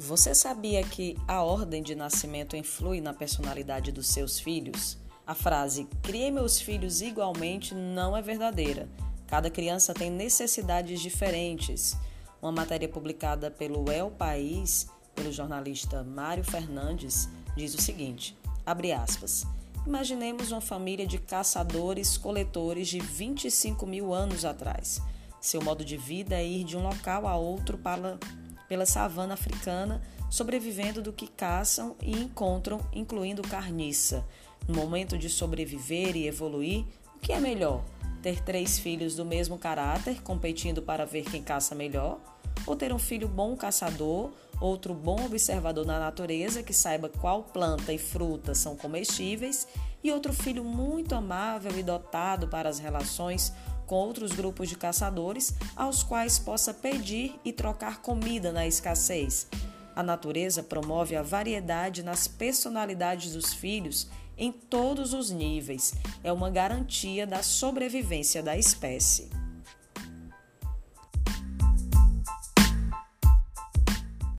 Você sabia que a ordem de nascimento influi na personalidade dos seus filhos? A frase "criei meus filhos igualmente" não é verdadeira. Cada criança tem necessidades diferentes. Uma matéria publicada pelo El País, pelo jornalista Mário Fernandes, diz o seguinte: abre aspas. Imaginemos uma família de caçadores-coletores de 25 mil anos atrás. Seu modo de vida é ir de um local a outro para pela savana africana, sobrevivendo do que caçam e encontram, incluindo carniça. No momento de sobreviver e evoluir, o que é melhor? Ter três filhos do mesmo caráter, competindo para ver quem caça melhor? Ou ter um filho bom caçador, outro bom observador na natureza que saiba qual planta e fruta são comestíveis, e outro filho muito amável e dotado para as relações com outros grupos de caçadores aos quais possa pedir e trocar comida na escassez. A natureza promove a variedade nas personalidades dos filhos em todos os níveis. É uma garantia da sobrevivência da espécie.